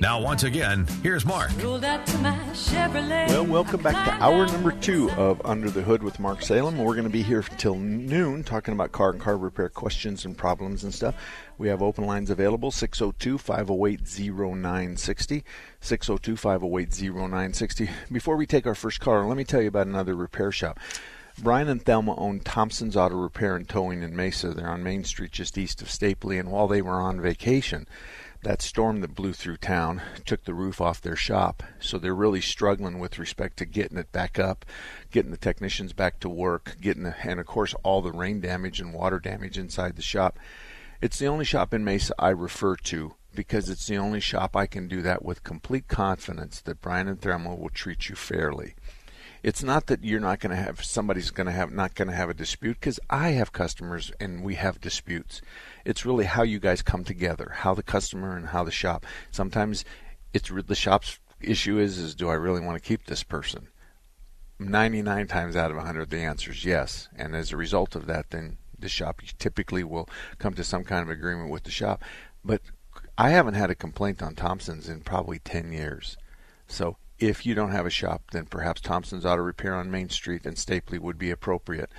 Now, once again, here's Mark. Well, welcome back to hour number two of Under the Hood with Mark Salem. We're going to be here till noon talking about car and car repair questions and problems and stuff. We have open lines available 602 508 0960. 602 508 0960. Before we take our first caller, let me tell you about another repair shop. Brian and Thelma own Thompson's Auto Repair and Towing in Mesa. They're on Main Street just east of Stapley, and while they were on vacation, that storm that blew through town took the roof off their shop. So they're really struggling with respect to getting it back up, getting the technicians back to work, getting the, and of course all the rain damage and water damage inside the shop. It's the only shop in Mesa I refer to because it's the only shop I can do that with complete confidence that Brian and Thelma will treat you fairly it's not that you're not going to have somebody's going to have not going to have a dispute because I have customers and we have disputes. It's really how you guys come together, how the customer and how the shop. Sometimes it's the shop's issue is is do I really want to keep this person? 99 times out of 100 the answer is yes. And as a result of that then the shop typically will come to some kind of agreement with the shop. But I haven't had a complaint on Thompson's in probably 10 years. So if you don't have a shop, then perhaps Thompson's Auto Repair on Main Street and Stapley would be appropriate.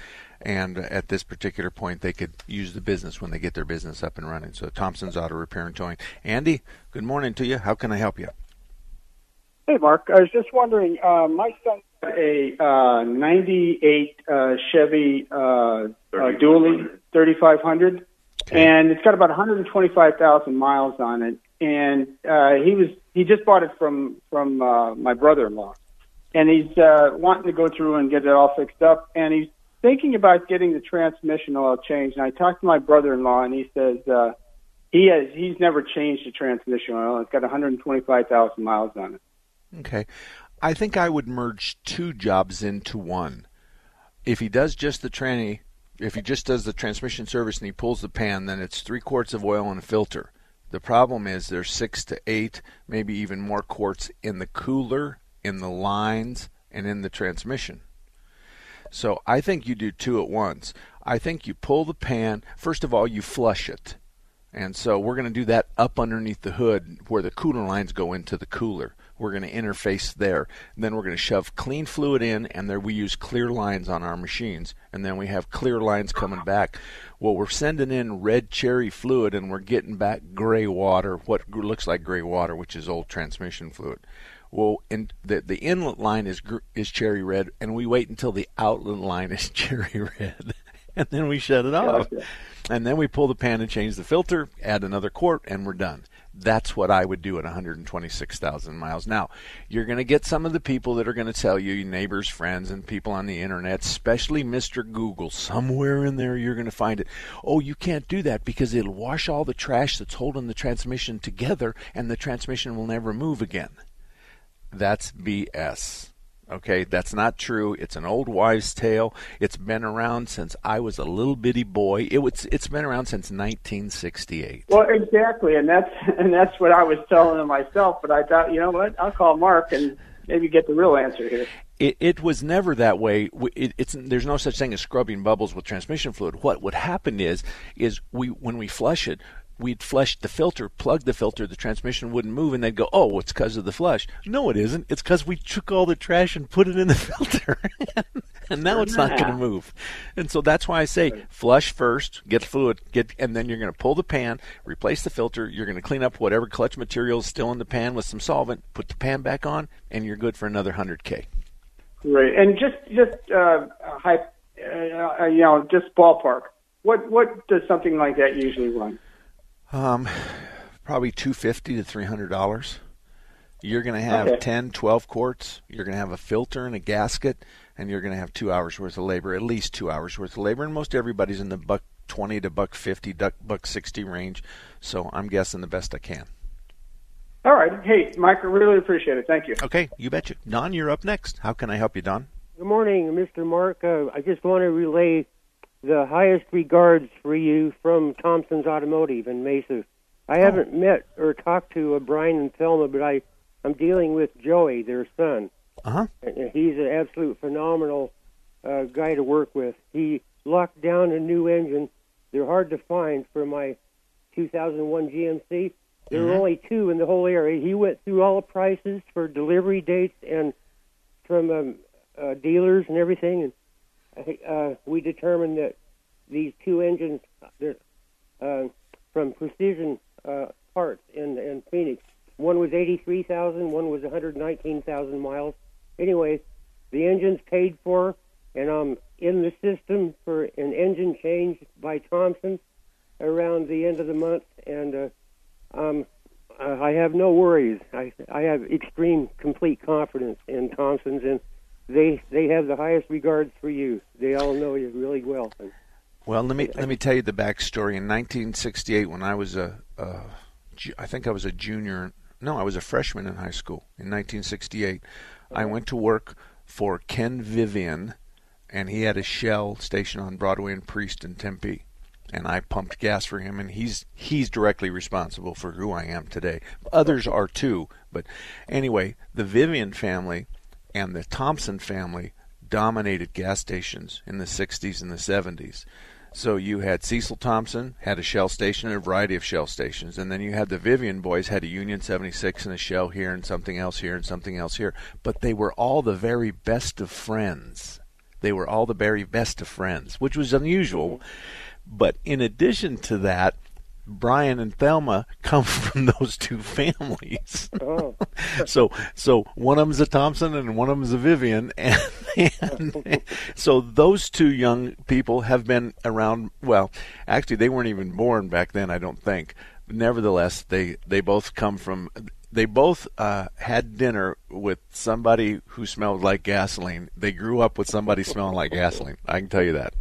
And at this particular point, they could use the business when they get their business up and running. So Thompson's Auto Repair and Towing. Andy, good morning to you. How can I help you? Hey, Mark. I was just wondering. Uh, my son got a uh, '98 uh, Chevy uh, uh, Dually 3500, okay. and it's got about 125,000 miles on it. And uh, he was he just bought it from from uh, my brother-in-law, and he's uh, wanting to go through and get it all fixed up, and he's thinking about getting the transmission oil changed. And I talked to my brother-in-law, and he says uh, he has he's never changed the transmission oil. It's got 125,000 miles on it. Okay, I think I would merge two jobs into one. If he does just the tranny, if he just does the transmission service and he pulls the pan, then it's three quarts of oil and a filter. The problem is there's six to eight, maybe even more quarts in the cooler, in the lines, and in the transmission. So I think you do two at once. I think you pull the pan. First of all, you flush it. And so we're going to do that up underneath the hood where the cooler lines go into the cooler. We're going to interface there. And then we're going to shove clean fluid in, and there we use clear lines on our machines. And then we have clear lines coming back. Well, we're sending in red cherry fluid, and we're getting back gray water, what looks like gray water, which is old transmission fluid. Well, in the the inlet line is is cherry red, and we wait until the outlet line is cherry red, and then we shut it off. And then we pull the pan and change the filter, add another quart, and we're done. That's what I would do at 126,000 miles. Now, you're going to get some of the people that are going to tell you, neighbors, friends, and people on the internet, especially Mr. Google. Somewhere in there, you're going to find it. Oh, you can't do that because it'll wash all the trash that's holding the transmission together, and the transmission will never move again. That's BS. Okay, that's not true. It's an old wives' tale. It's been around since I was a little bitty boy. It was. It's been around since 1968. Well, exactly, and that's and that's what I was telling him myself. But I thought, you know what? I'll call Mark and maybe get the real answer here. It, it was never that way. It, it's there's no such thing as scrubbing bubbles with transmission fluid. What would happen is is we when we flush it, we'd flush the filter, plug the filter, the transmission wouldn't move, and they'd go, "Oh, it's because of the flush." No, it isn't. It's because we took all the trash and put it in the filter, and now it's not going to move. And so that's why I say flush first, get fluid, get, and then you're going to pull the pan, replace the filter. You're going to clean up whatever clutch material is still in the pan with some solvent, put the pan back on, and you're good for another hundred k. Right, and just just uh, uh, you know, just ballpark. What what does something like that usually run? Um, probably two fifty to three hundred dollars. You're going to have Okay. ten, twelve 10, 12 quarts. You're going to have a filter and a gasket, and you're going to have two hours worth of labor, at least two hours worth of labor. And most everybody's in the buck twenty to buck fifty, duck, buck sixty range. So I'm guessing the best I can. All right. Hey, Mike, I really appreciate it. Thank you. Okay, you bet betcha. Don, you're up next. How can I help you, Don? Good morning, Mr. Mark. Uh, I just want to relay the highest regards for you from Thompson's Automotive in Mesa. I haven't met or talked to uh, Brian and Thelma, but I, I'm dealing with Joey, their son. Uh huh. And he's an absolute phenomenal uh, guy to work with. He locked down a new engine. They're hard to find for my 2001 GMC. There were only two in the whole area. He went through all the prices for delivery dates and from um, uh, dealers and everything, and uh, we determined that these two engines uh, from Precision uh, Parts in, in Phoenix, one was 83,000, one was 119,000 miles. Anyway, the engine's paid for, and I'm in the system for an engine change by Thompson around the end of the month, and uh, um, I have no worries. I I have extreme, complete confidence in Thompson's, and they they have the highest regards for you. They all know you really well. Well, let me let me tell you the backstory. In 1968, when I was a, a I think I was a junior. No, I was a freshman in high school. In 1968, I went to work for Ken Vivian, and he had a Shell station on Broadway and Priest in Tempe, and I pumped gas for him. And he's he's directly responsible for who I am today. Others are too, but anyway, the Vivian family and the Thompson family dominated gas stations in the 60s and the 70s. So you had Cecil Thompson had a Shell station and a variety of Shell stations, and then you had the Vivian boys had a Union 76 and a Shell here and something else here and something else here. But they were all the very best of friends. They were all the very best of friends, which was unusual. But in addition to that, Brian and Thelma come from those two families. oh, so so one of them's a Thompson and one of them's a Vivian, and, and so those two young people have been around. Well, actually, they weren't even born back then. I don't think. Nevertheless, they they both come from. They both uh, had dinner with somebody who smelled like gasoline. They grew up with somebody smelling like gasoline. I can tell you that.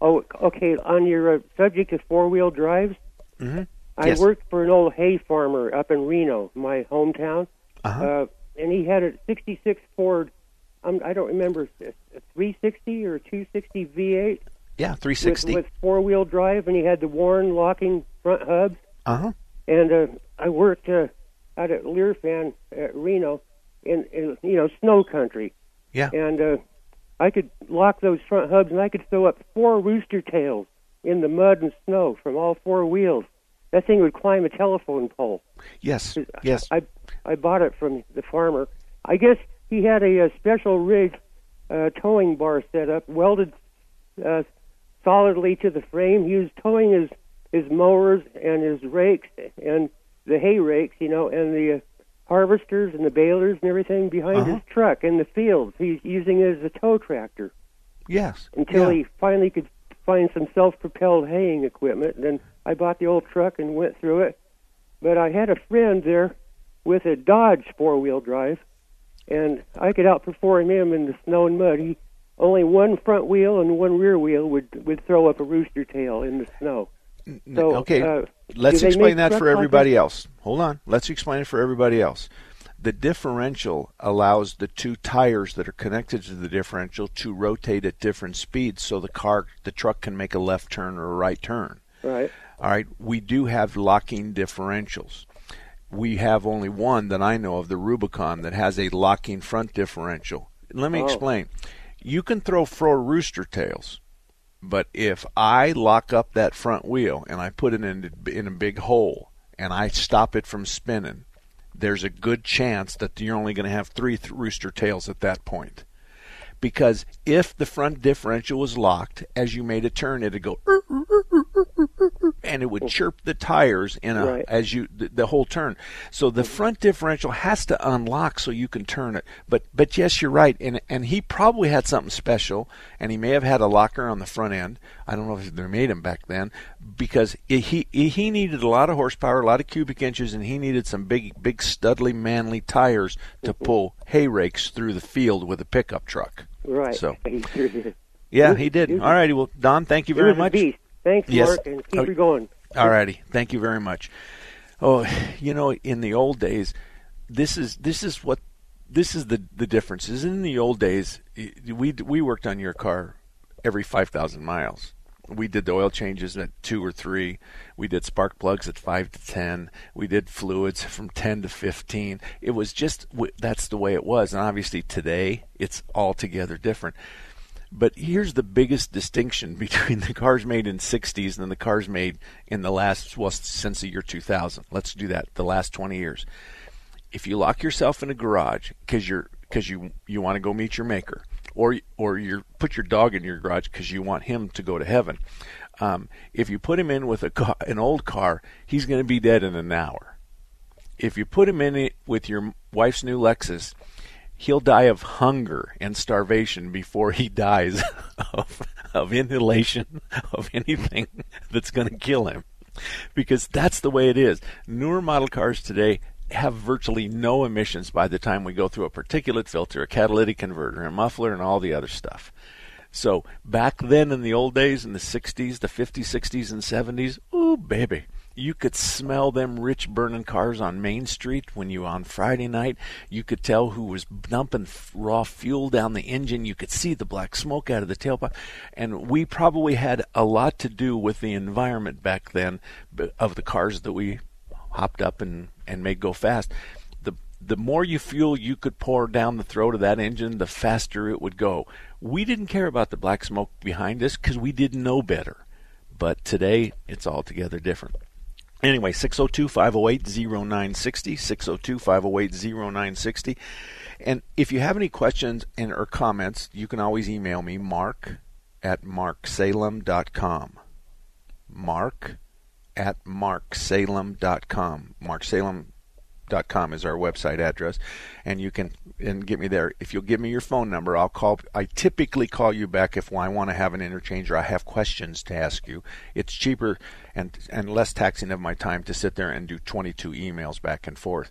Oh, okay. On your uh, subject of four wheel drives, Mm-hmm. I Yes. worked for an old hay farmer up in Reno, my hometown, Uh-huh. uh, and he had a '66 Ford. Um, I don't remember a a 360 or a 260 V8 Yeah, 360. with four wheel drive, and he had the Warn locking front hubs. Uh huh. and uh, I worked uh, out at Learfan at Reno in, in you know snow country, Yeah. and uh, I could lock those front hubs, and I could throw up four rooster tails in the mud and snow from all four wheels. That thing would climb a telephone pole. Yes. Yes. I I bought it from the farmer. I guess he had a, uh special rig uh, towing bar set up, welded uh, solidly to the frame. He was towing his his mowers and his rakes and the hay rakes, you know, and the uh, harvesters and the balers and everything behind Uh-huh. his truck in the fields. He's using it as a tow tractor yes. until yeah. he finally could find some self-propelled haying equipment. And then I bought the old truck and went through it. But I had a friend there with a Dodge four-wheel drive, and I could outperform him in the snow and mud. He only one front wheel and one rear wheel would would throw up a rooster tail in the snow. So, okay, uh, let's explain that for like everybody that? else. Hold on. Let's explain it for everybody else. The differential allows the two tires that are connected to the differential to rotate at different speeds so the car the truck can make a left turn or a right turn. Right. All right, we do have locking differentials. We have only one that I know of, the Rubicon, that has a locking front differential. Let me Oh. explain. You can throw four rooster tails, but if I lock up that front wheel and I put it in in a big hole and I stop it from spinning, there's a good chance that you're only going to have three th- rooster tails at that point. Because if the front differential was locked, as you made a turn, it'd go and it would mm. chirp the tires in a Right. as you the, the whole turn. So the mm. front differential has to unlock so you can turn it. But but yes, you're right. And and he probably had something special, and he may have had a locker on the front end. I don't know if they made him back then because he he he needed a lot of horsepower, a lot of cubic inches, and he needed some big big studly manly tires to mm-hmm. pull hay rakes through the field with a pickup truck. Right. So He sure did. yeah, He- did. All righty. Well, Don, thank you very much. Thanks, Yes. Mark, and keep Oh, her going. All righty. Thank you very much. Oh, you know, in the old days, this is this is what this is the the difference. Is in the old days, we we worked on your car every five thousand miles. We did the oil changes at two or three. We did spark plugs at five to ten. We did fluids from ten to fifteen. It was just that's the way it was. And obviously today, it's altogether different. But here's the biggest distinction between the cars made in 60s and the cars made in the last, well, since the year 2000. Let's do that, the last 20 years. If you lock yourself in a garage because you're because you you want to go meet your maker, or or you put your dog in your garage because you want him to go to heaven, um, if you put him in with a an old car, he's going to be dead in an hour. If you put him in it with your wife's new Lexus, he'll die of hunger and starvation before he dies of, of inhalation of anything that's going to kill him. Because that's the way it is. Newer model cars today have virtually no emissions by the time we go through a particulate filter, a catalytic converter, a muffler, and all the other stuff. So back then in the old days, in the 60s, the 50s, 60s, and 70s, ooh, baby. You could smell them rich burning cars on Main Street when you on Friday night. You could tell who was dumping raw fuel down the engine. You could see the black smoke out of the tailpipe. And we probably had a lot to do with the environment back then of the cars that we hopped up and, and made go fast. The the more you fuel you could pour down the throat of that engine, the faster it would go. We didn't care about the black smoke behind us because we didn't know better. But today, it's altogether different. Anyway, 602 508 0960, 602 508 0960. And if you have any questions and or comments, you can always email me, mark at marksalem.com. Mark at marksalem.com. Marksalem.com is our website address, and you can and get me there. If you'll give me your phone number, I'll call. I typically call you back if I want to have an interchange or I have questions to ask you. It's cheaper and and less taxing of my time to sit there and do 22 emails back and forth.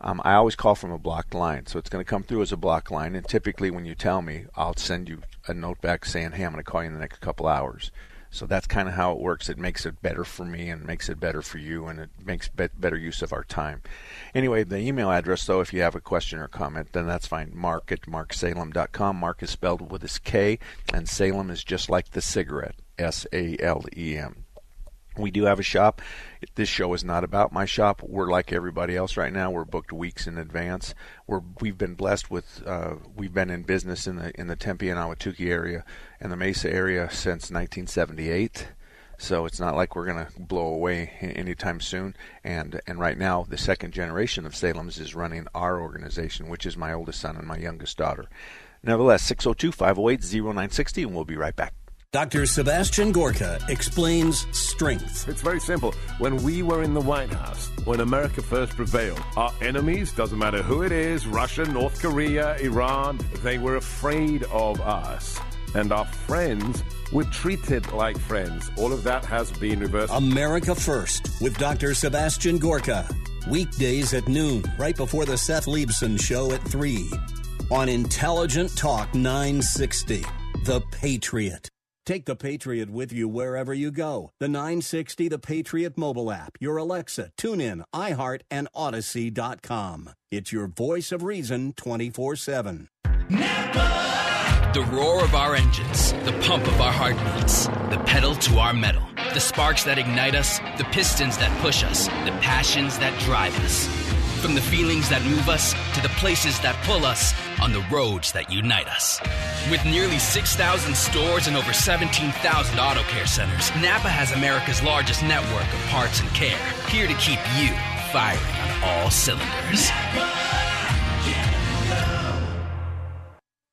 Um, I always call from a blocked line, so it's going to come through as a blocked line. And typically, when you tell me, I'll send you a note back saying, "Hey, I'm going to call you in the next couple hours." So that's kind of how it works. It makes it better for me and makes it better for you, and it makes be- better use of our time. Anyway, the email address, though, if you have a question or comment, then that's fine. Mark at marksalem.com. Mark is spelled with his K, and Salem is just like the cigarette, S A L E M. We do have a shop. This show is not about my shop. We're like everybody else right now. We're booked weeks in advance. We're we've been blessed with uh, we've been in business in the in the Tempe and Ahwatukee area and the Mesa area since 1978. So it's not like we're going to blow away anytime soon. And and right now, the second generation of Salem's is running our organization, which is my oldest son and my youngest daughter. Nevertheless, 602 508 0960, and we'll be right back. Dr. Sebastian Gorka explains strength. It's very simple. When we were in the White House, when America first prevailed, our enemies, doesn't matter who it is Russia, North Korea, Iran they were afraid of us. And our friends were treated like friends. All of that has been reversed. America First with Dr. Sebastian Gorka. Weekdays at noon, right before the Seth Leibsohn Show at 3. On Intelligent Talk 960. The Patriot. Take the Patriot with you wherever you go. The 960 The Patriot mobile app, your Alexa, TuneIn, iHeart, and Audacy.com. It's your voice of reason 24 7. The roar of our engines, the pump of our heartbeats, the pedal to our metal, the sparks that ignite us, the pistons that push us, the passions that drive us. From the feelings that move us to the places that pull us on the roads that unite us. With nearly 6,000 stores and over 17,000 auto care centers, Napa has America's largest network of parts and care, here to keep you firing on all cylinders.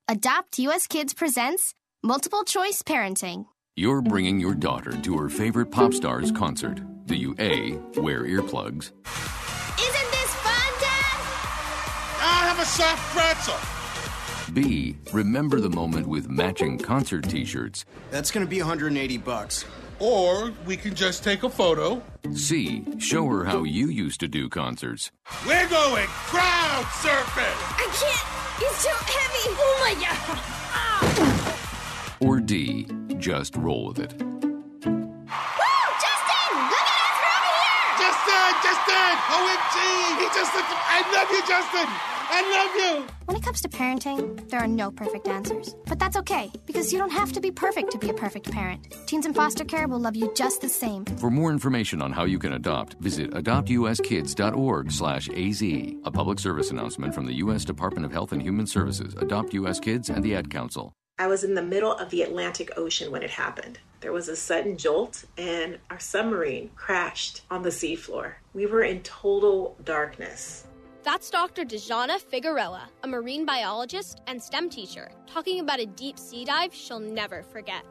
Adopt US Kids presents Multiple Choice Parenting. You're bringing your daughter to her favorite pop star's concert. Do you A, wear earplugs? Isn't have a soft pretzel. B, remember the moment with matching concert t-shirts. That's going to be 180 bucks. Or we can just take a photo. C, show her how you used to do concerts. We're going crowd surfing. I can't. It's too heavy. Oh my god. Ah. Or D, just roll with it. Woo! Justin! Look at us! We're over here! Justin! Justin! OMG! He just looked. I love you, Justin! I love you! When it comes to parenting, there are no perfect answers. But that's okay, because you don't have to be perfect to be a perfect parent. Teens in foster care will love you just the same. For more information on how you can adopt, visit adoptuskids.org slash AZ. A public service announcement from the U.S. Department of Health and Human Services, Adopt U.S. Kids, and the Ad Council. I was in the middle of the Atlantic Ocean when it happened. There was a sudden jolt, and our submarine crashed on the seafloor. We were in total darkness. That's Dr. Dejana Figueroa, a marine biologist and STEM teacher, talking about a deep sea dive she'll never forget.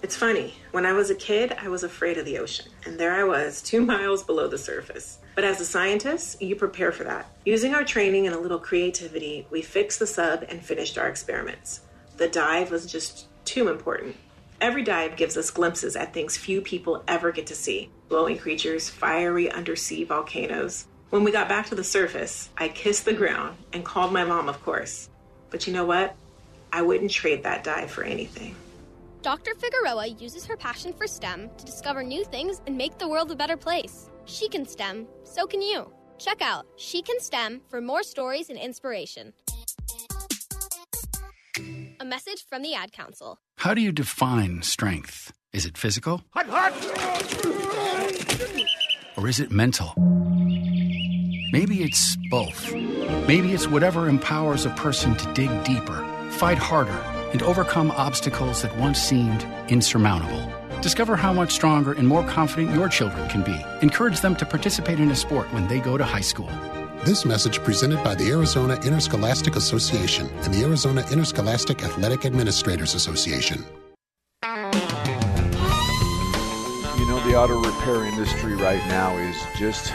It's funny, when I was a kid, I was afraid of the ocean, and there I was, two miles below the surface. But as a scientist, you prepare for that. Using our training and a little creativity, we fixed the sub and finished our experiments. The dive was just too important. Every dive gives us glimpses at things few people ever get to see glowing creatures, fiery undersea volcanoes, when we got back to the surface, I kissed the ground and called my mom, of course. But you know what? I wouldn't trade that dive for anything. Dr. Figueroa uses her passion for STEM to discover new things and make the world a better place. She can STEM, so can you. Check out She Can STEM for more stories and inspiration. A message from the Ad Council. How do you define strength? Is it physical? Hot, hot. Or is it mental? Maybe it's both. Maybe it's whatever empowers a person to dig deeper, fight harder, and overcome obstacles that once seemed insurmountable. Discover how much stronger and more confident your children can be. Encourage them to participate in a sport when they go to high school. This message presented by the Arizona Interscholastic Association and the Arizona Interscholastic Athletic Administrators Association. You know, the auto repair industry right now is just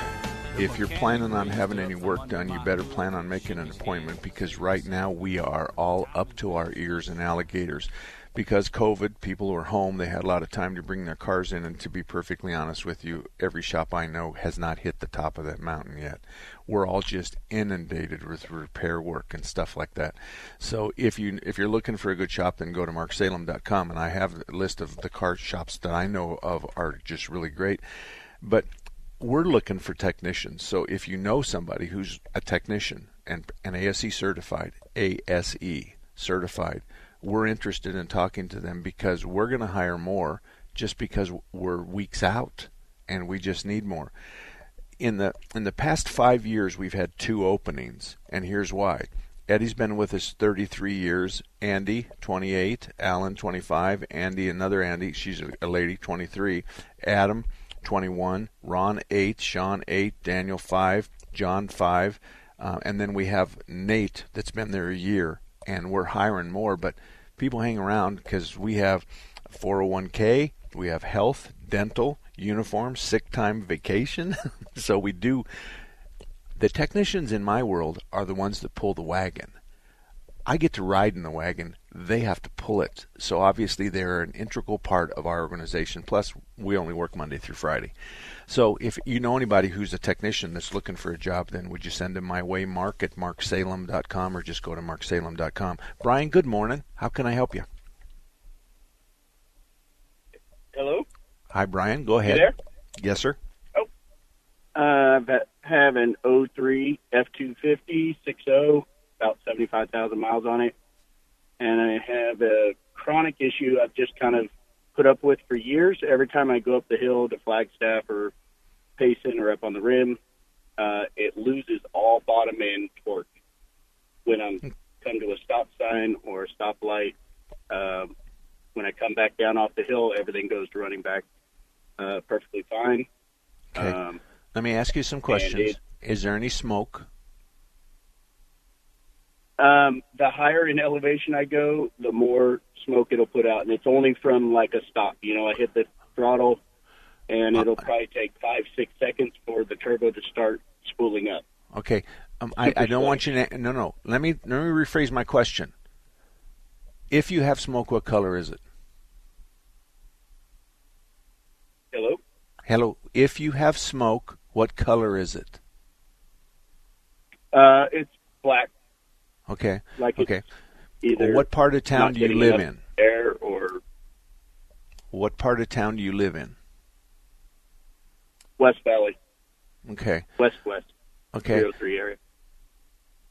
if you're planning on having any work done, you better plan on making an appointment because right now we are all up to our ears in alligators. Because COVID, people were home, they had a lot of time to bring their cars in, and to be perfectly honest with you, every shop I know has not hit the top of that mountain yet. We're all just inundated with repair work and stuff like that. So if you if you're looking for a good shop, then go to marksalem.com, and I have a list of the car shops that I know of are just really great. But we're looking for technicians. So if you know somebody who's a technician and an ASE certified, ASE certified, we're interested in talking to them because we're going to hire more just because we're weeks out and we just need more. In the in the past 5 years we've had two openings and here's why. Eddie's been with us 33 years. Andy, 28. Alan, 25. Andy, another Andy. She's a lady, 23. Adam, 21, Ron 8, Sean 8, Daniel 5, John 5, uh, and then we have Nate that's been there a year, and we're hiring more. But people hang around because we have 401k, we have health, dental, uniform, sick time, vacation. so we do. The technicians in my world are the ones that pull the wagon. I get to ride in the wagon they have to pull it. So obviously they're an integral part of our organization. Plus, we only work Monday through Friday. So if you know anybody who's a technician that's looking for a job, then would you send them my way, mark at marksalem.com or just go to marksalem.com. Brian, good morning. How can I help you? Hello? Hi, Brian. Go ahead. You there? Yes, sir. Oh. Uh, I have an 03 F250 60, about 75,000 miles on it and I have a chronic issue I've just kind of put up with for years. Every time I go up the hill to Flagstaff or Payson or up on the rim, uh, it loses all bottom end torque. When I'm come to a stop sign or a stoplight, um, when I come back down off the hill, everything goes to running back uh, perfectly fine. Okay. Um, Let me ask you some questions. It, Is there any smoke? Um, the higher in elevation I go, the more smoke it'll put out, and it's only from like a stop. You know, I hit the throttle, and it'll probably take five, six seconds for the turbo to start spooling up. Okay. Um, I, I don't want you to. No, no. Let me let me rephrase my question. If you have smoke, what color is it? Hello. Hello. If you have smoke, what color is it? Uh, it's black. Okay. Like okay. Either what part of town do you live in? Air or What part of town do you live in? West Valley, Okay. West West. Okay. 303 area.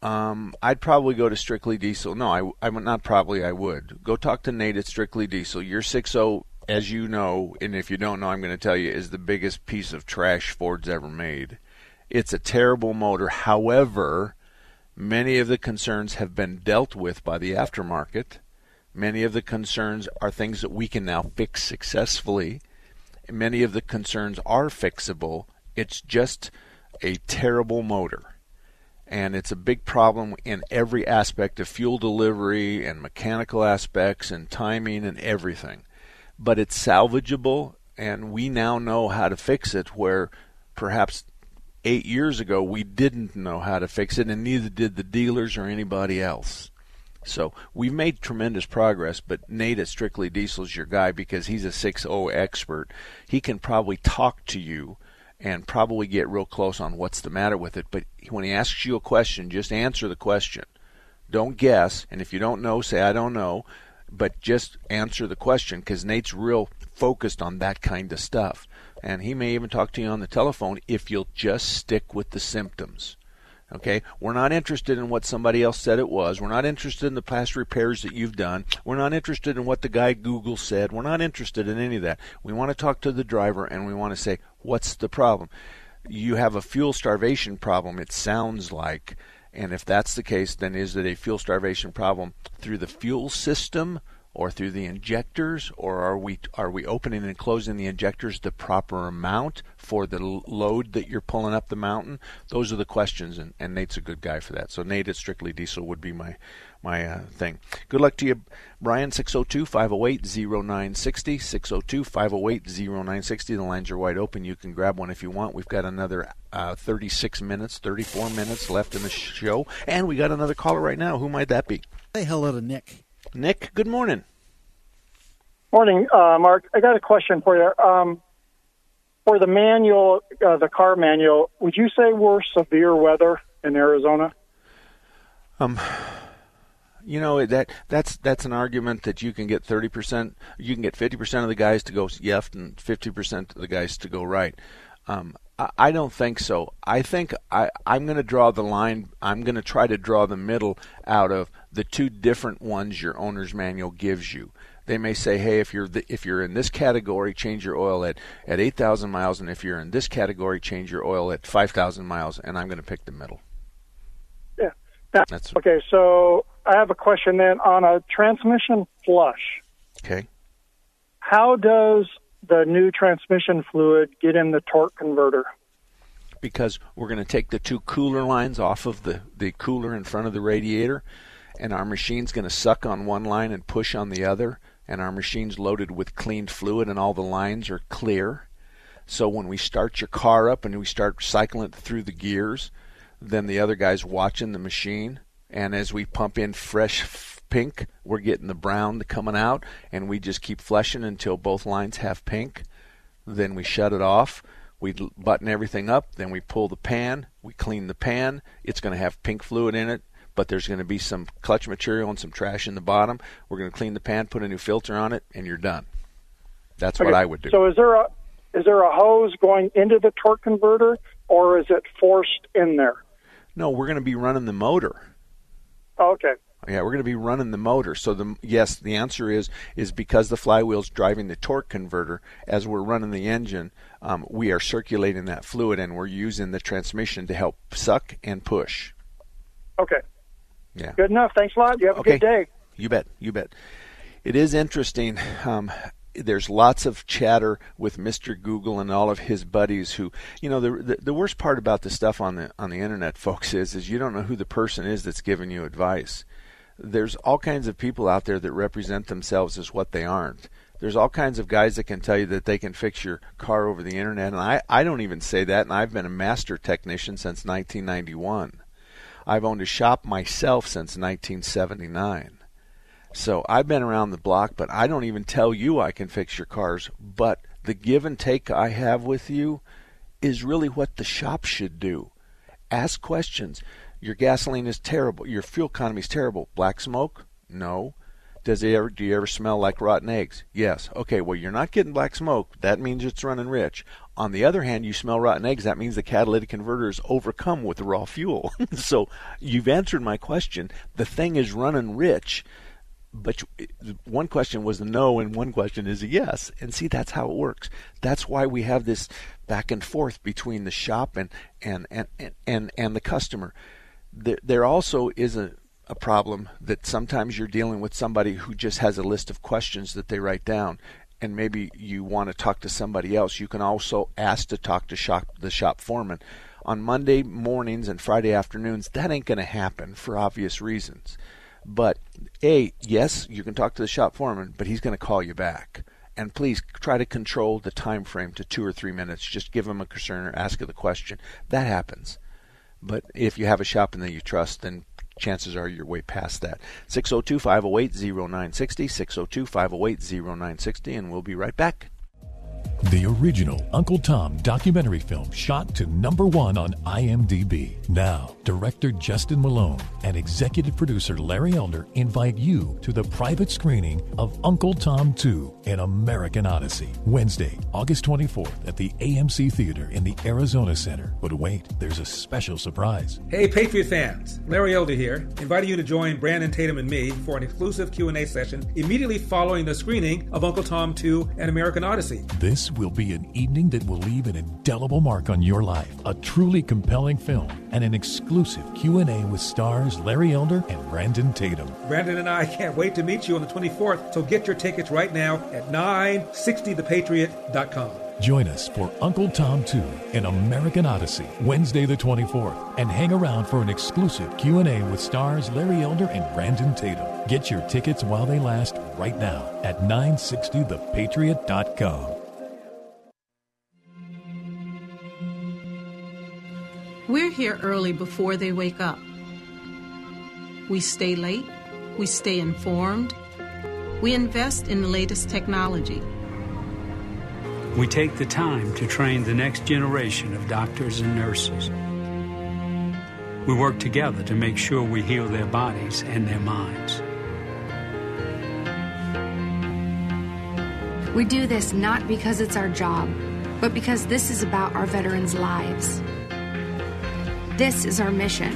Um, I'd probably go to Strictly Diesel. No, I, I would not probably. I would go talk to Nate at Strictly Diesel. Your 60, as you know, and if you don't know, I'm going to tell you, is the biggest piece of trash Ford's ever made. It's a terrible motor. However, many of the concerns have been dealt with by the aftermarket. Many of the concerns are things that we can now fix successfully. Many of the concerns are fixable. It's just a terrible motor and it's a big problem in every aspect of fuel delivery and mechanical aspects and timing and everything. But it's salvageable, and we now know how to fix it. Where perhaps eight years ago we didn't know how to fix it, and neither did the dealers or anybody else. So we've made tremendous progress, but Nate at Strictly Diesel is your guy because he's a 6.0 expert. He can probably talk to you and probably get real close on what's the matter with it. But when he asks you a question, just answer the question. Don't guess, and if you don't know, say I don't know, but just answer the question because Nate's real focused on that kind of stuff. And he may even talk to you on the telephone if you'll just stick with the symptoms. Okay, we're not interested in what somebody else said it was. We're not interested in the past repairs that you've done. We're not interested in what the guy Google said. We're not interested in any of that. We want to talk to the driver and we want to say, what's the problem? You have a fuel starvation problem, it sounds like. And if that's the case, then is it a fuel starvation problem through the fuel system or through the injectors, or are we are we opening and closing the injectors the proper amount for the load that you're pulling up the mountain? Those are the questions, and, and Nate's a good guy for that. So Nate at Strictly Diesel would be my my uh, thing. Good luck to you, Brian. 602-508-0960, 602-508-0960. The lines are wide open. You can grab one if you want. We've got another uh, 36 minutes, 34 minutes left in the show, and we got another caller right now. Who might that be? Say hello to Nick. Nick, good morning. Morning, uh, Mark. I got a question for you. Um, for the manual, uh, the car manual, would you say we're severe weather in Arizona? Um, you know that that's that's an argument that you can get thirty percent, you can get fifty percent of the guys to go left and fifty percent of the guys to go right. Um, I, I don't think so. I think I, I'm going to draw the line. I'm going to try to draw the middle out of the two different ones your owner's manual gives you. They may say, "Hey, if you're the, if you're in this category, change your oil at at 8,000 miles, and if you're in this category, change your oil at 5,000 miles." And I'm going to pick the middle. Yeah. Now, That's okay, so I have a question then on a transmission flush. okay. How does the new transmission fluid get in the torque converter? because we're going to take the two cooler lines off of the, the cooler in front of the radiator, and our machine's going to suck on one line and push on the other, and our machine's loaded with cleaned fluid, and all the lines are clear. So when we start your car up and we start cycling it through the gears, then the other guy's watching the machine, and as we pump in fresh pink, we're getting the brown coming out, and we just keep flushing until both lines have pink. Then we shut it off. We button everything up. Then we pull the pan. We clean the pan. It's going to have pink fluid in it, but there's going to be some clutch material and some trash in the bottom. We're going to clean the pan, put a new filter on it, and you're done. That's what I would do. So is there a is there a hose going into the torque converter, or is it forced in there? no, we're going to be running the motor. Okay. Yeah, we're going to be running the motor. So the yes, the answer is is because the flywheel's driving the torque converter as we're running the engine, um, we are circulating that fluid and we're using the transmission to help suck and push. Okay. Yeah. Good enough. Thanks a lot. You have a Okay. good day. You bet. You bet. It is interesting. Um, there's lots of chatter with Mr. Google and all of his buddies who, you know, the, the the worst part about the stuff on the on the internet, folks, is is you don't know who the person is that's giving you advice. There's all kinds of people out there that represent themselves as what they aren't. There's all kinds of guys that can tell you that they can fix your car over the internet, and I I don't even say that, and I've been a master technician since 1991. I've owned a shop myself since 1979. So I've been around the block, but I don't even tell you I can fix your cars. But the give and take I have with you is really what the shop should do. Ask questions. Your gasoline is terrible. Your fuel economy is terrible. Black smoke? No. Does it ever do you ever smell like rotten eggs? Yes. Okay, well you're not getting black smoke. That means it's running rich. On the other hand, you smell rotten eggs, that means the catalytic converter is overcome with the raw fuel. so you've answered my question. The thing is running rich but one question was a no and one question is a yes and see that's how it works that's why we have this back and forth between the shop and and and and, and the customer there, there also is a a problem that sometimes you're dealing with somebody who just has a list of questions that they write down and maybe you want to talk to somebody else you can also ask to talk to shop the shop foreman on Monday mornings and Friday afternoons that ain't going to happen for obvious reasons but a yes, you can talk to the shop foreman, but he's going to call you back. And please try to control the time frame to two or three minutes. Just give him a concern or ask him the question. That happens. But if you have a shop and that you trust, then chances are you're way past that. 602 508 0960, 602 508 0960, and we'll be right back. The original Uncle Tom documentary film shot to number one on IMDb. Now, director Justin Malone and executive producer Larry Elder invite you to the private screening of Uncle Tom 2 An American Odyssey, Wednesday, August 24th at the AMC Theater in the Arizona Center. But wait, there's a special surprise. Hey Patriot fans, Larry Elder here, inviting you to join Brandon Tatum and me for an exclusive Q&A session immediately following the screening of Uncle Tom 2 An American Odyssey. This will be an evening that will leave an indelible mark on your life. A truly compelling film and an exclusive Q&A with stars Larry Elder and Brandon Tatum. Brandon and I can't wait to meet you on the 24th, so get your tickets right now at 960thepatriot.com. Join us for Uncle Tom 2, An American Odyssey, Wednesday the 24th, and hang around for an exclusive Q&A with stars Larry Elder and Brandon Tatum. Get your tickets while they last right now at 960thepatriot.com. We're here early before they wake up. We stay late, we stay informed, we invest in the latest technology. We take the time to train the next generation of doctors and nurses. We work together to make sure we heal their bodies and their minds. We do this not because it's our job, but because this is about our veterans' lives. This is our mission.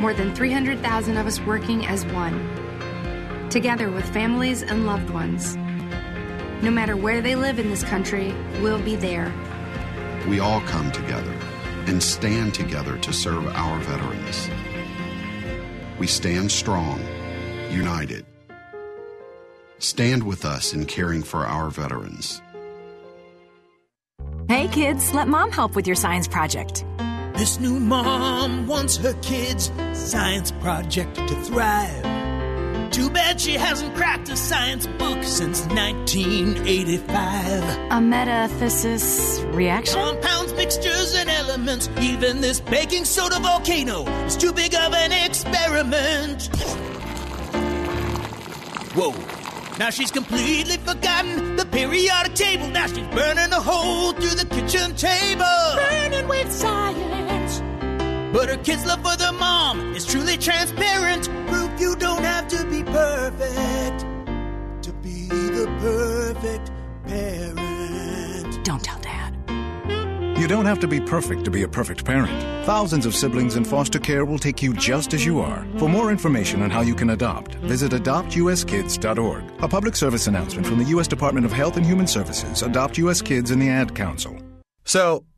More than 300,000 of us working as one, together with families and loved ones. No matter where they live in this country, we'll be there. We all come together and stand together to serve our veterans. We stand strong, united. Stand with us in caring for our veterans. Hey kids, let mom help with your science project. This new mom wants her kids' science project to thrive. Too bad she hasn't cracked a science book since 1985. A metathesis reaction? Compounds, mixtures, and elements. Even this baking soda volcano is too big of an experiment. Whoa. Now she's completely forgotten the periodic table. Now she's burning a hole through the kitchen table. Burning with science. But her kids' love for their mom is truly transparent. Proof you don't have to be perfect to be the perfect parent. Don't tell dad. You don't have to be perfect to be a perfect parent. Thousands of siblings in foster care will take you just as you are. For more information on how you can adopt, visit adoptuskids.org. A public service announcement from the U.S. Department of Health and Human Services, Adopt U.S. Kids, and the Ad Council. So,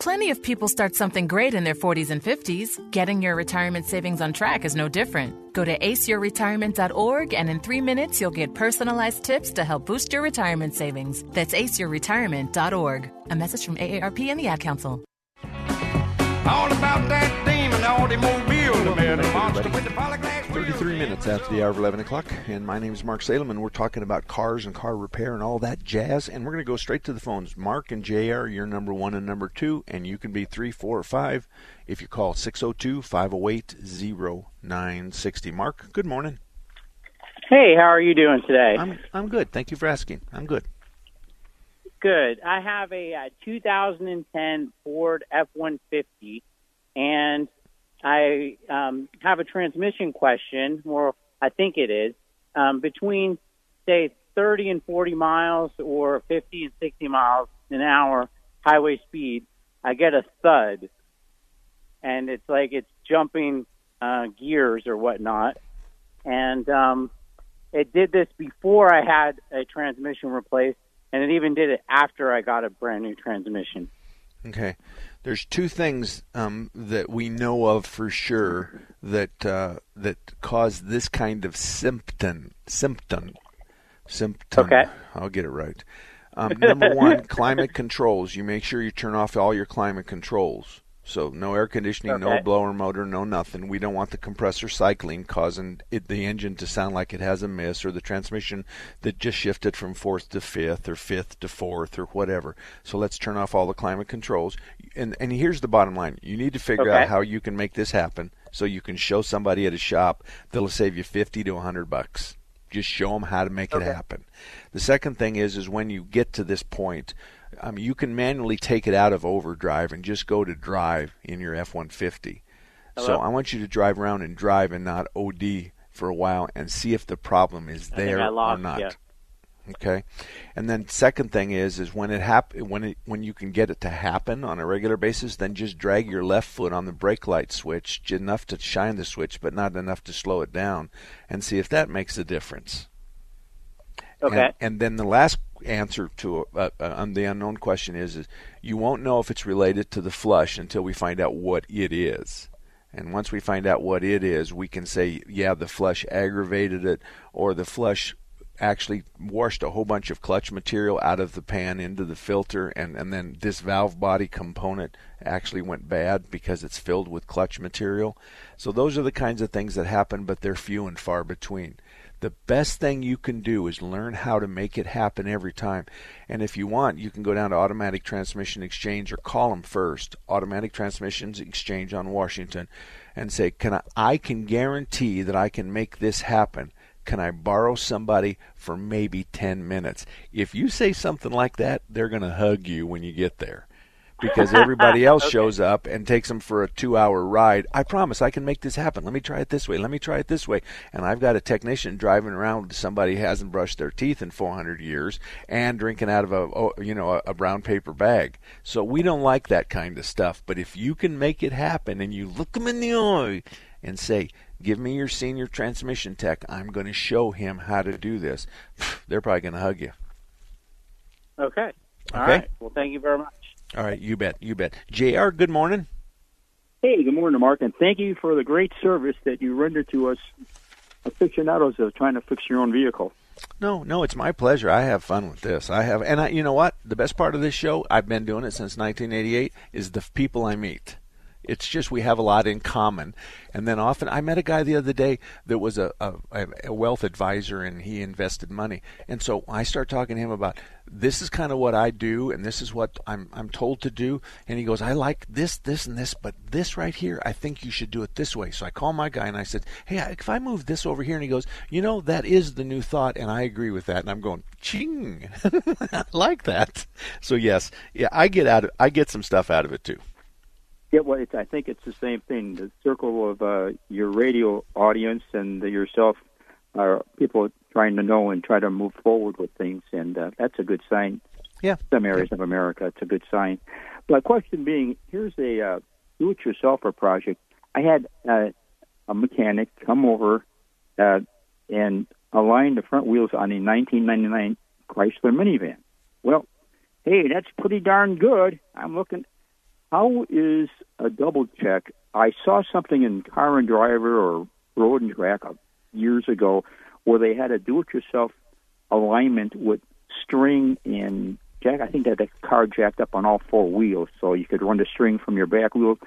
Plenty of people start something great in their 40s and 50s. Getting your retirement savings on track is no different. Go to aceyourretirement.org and in three minutes you'll get personalized tips to help boost your retirement savings. That's aceyourretirement.org. A message from AARP and the Ad Council. All about that demon automobile, the monster with the 33 minutes after the hour of 11 o'clock, and my name is Mark Salem, and we're talking about cars and car repair and all that jazz. And we're going to go straight to the phones. Mark and JR, you're number one and number two, and you can be three, four, or five if you call 602 508 0960. Mark, good morning. Hey, how are you doing today? I'm, I'm good. Thank you for asking. I'm good. Good. I have a, uh 2010 Ford F-150, and I um, have a transmission question, or I think it is, um, between say 30 and 40 miles or 50 and 60 miles an hour highway speed, I get a thud, and it's like it's jumping uh, gears or whatnot, and um, it did this before I had a transmission replaced, and it even did it after I got a brand new transmission. Okay. There's two things um, that we know of for sure that uh, that cause this kind of symptom. Symptom. Symptom. Okay. I'll get it right. Um, number one, climate controls. You make sure you turn off all your climate controls. So no air conditioning, no blower motor, no nothing. We don't want the compressor cycling, causing it, the engine to sound like it has a miss, or the transmission that just shifted from fourth to fifth, or fifth to fourth, or whatever. So let's turn off all the climate controls. And and here's the bottom line: you need to figure Okay. out how you can make this happen, so you can show somebody at a shop that'll save you fifty to hundred bucks. Just show them how to make it happen. The second thing is is when you get to this point, um, you can manually take it out of overdrive and just go to drive in your F-150. So I want you to drive around and drive and not OD for a while and see if the problem is there or not. you. Okay, and then second thing is is when it hap- when it when you can get it to happen on a regular basis, then just drag your left foot on the brake light switch enough to shine the switch, but not enough to slow it down, and see if that makes a difference. Okay. And, and then the last answer to uh, uh, the unknown question is, is you won't know if it's related to the flush until we find out what it is. And once we find out what it is, we can say, yeah, the flush aggravated it, or the flush actually washed a whole bunch of clutch material out of the pan into the filter, and, and then this valve body component actually went bad because it's filled with clutch material. So those are the kinds of things that happen, but they're few and far between. The best thing you can do is learn how to make it happen every time. And if you want, you can go down to Automatic Transmission Exchange or call them first, Automatic Transmissions Exchange on Washington, and say, "Can I? I can guarantee that I can make this happen. Can I borrow somebody for maybe 10 minutes?" If you say something like that, they're going to hug you when you get there. Because everybody else Okay. shows up and takes them for a two hour ride. I promise I can make this happen. Let me try it this way. Let me try it this way. And I've got a technician driving around with somebody who hasn't brushed their teeth in 400 years and drinking out of a oh, you know a, a brown paper bag. So we don't like that kind of stuff. But if you can make it happen and you look them in the eye and say, "Give me your senior transmission tech. I'm going to show him how to do this," they're probably going to hug you. Okay. All Okay. right. Well, thank you very much. All right, you bet, you bet. Jr. Good morning. Hey, good morning, Mark, and thank you for the great service that you render to us aficionados of trying to fix your own vehicle. No, no, it's my pleasure. I have fun with this. I have, and I, you know what? The best part of this show, I've been doing it since 1988, is the people I meet. It's just we have a lot in common, and then often I met a guy the other day that was a, a, a wealth advisor, and he invested money, and so I start talking to him about this is kind of what I do, and this is what I'm I'm told to do, and he goes, I like this, this, and this, but this right here, I think you should do it this way. So I call my guy and I said, Hey, if I move this over here, and he goes, You know, that is the new thought, and I agree with that, and I'm going, Ching, I like that. So yes, yeah, I get out of I get some stuff out of it too. Yeah, well, it's, I think it's the same thing. The circle of uh, your radio audience and the, yourself are people trying to know and try to move forward with things, and uh, that's a good sign. Yeah, some areas of America, it's a good sign. But question being, here's a uh, do-it-yourselfer project. I had uh, a mechanic come over uh, and align the front wheels on a 1999 Chrysler minivan. Well, hey, that's pretty darn good. I'm looking. How is a double check? I saw something in Car and Driver or Road and Track years ago where they had a do-it-yourself alignment with string and jack. I think that the car jacked up on all four wheels, so you could run the string from your back wheel